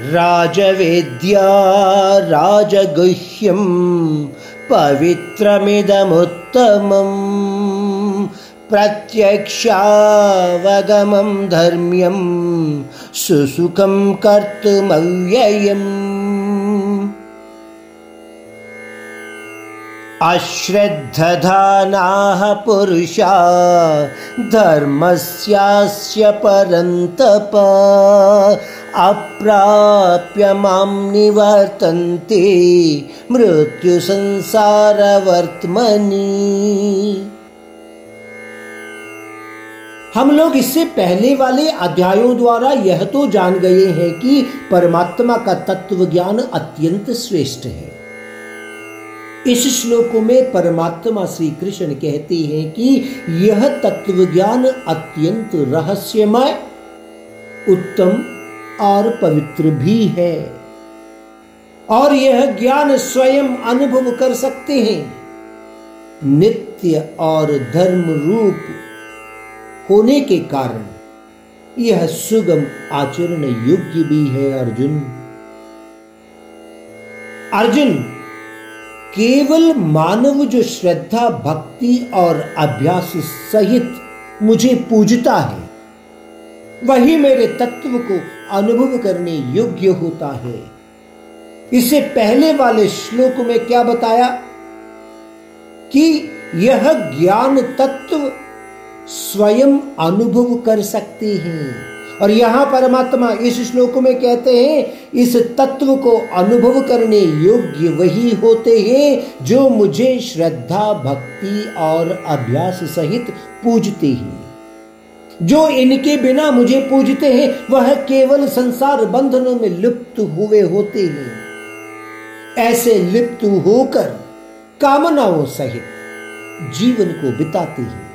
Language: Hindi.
राजवेद्या राजगुह्यं पवित्रमिदमुत्तमम् प्रत्यक्षावगमं धर्म्यं सुसुखं कर्तुमव्ययम् अश्रद्धधानाः पुरुषा, धर्मस्यास्य परन्तप, अप्राप्य माँ निवर्तन्ते मृत्युसंसारवर्त्मनि। हम लोग इससे पहले वाले अध्यायों द्वारा यह तो जान गए हैं कि परमात्मा का तत्व ज्ञान अत्यंत श्रेष्ठ है। इस श्लोक में परमात्मा श्री कृष्ण कहते हैं कि यह तत्व ज्ञान अत्यंत रहस्यमय, उत्तम और पवित्र भी है। और यह ज्ञान स्वयं अनुभव कर सकते हैं। नित्य और धर्म रूप होने के कारण यह सुगम आचरण योग्य भी है अर्जुन। अर्जुन केवल मानव जो श्रद्धा, भक्ति और अभ्यास सहित मुझे पूजता है, वही मेरे तत्व को अनुभव करने योग्य होता है। इसे पहले वाले श्लोक में क्या बताया? कि यह ज्ञान तत्व स्वयं अनुभव कर सकते हैं। और यहाँ परमात्मा इस श्लोक में कहते हैं, इस तत्व को अनुभव करने योग्य वही होते हैं, जो मुझे श्रद्धा, भक्ति और अभ्यास सहित पूजते हैं। जो इनके बिना मुझे पूजते हैं, वह केवल संसार बंधनों में लिप्त हुए होते हैं। ऐसे लिप्त होकर कामनाओं सहित जीवन को बिताते हैं।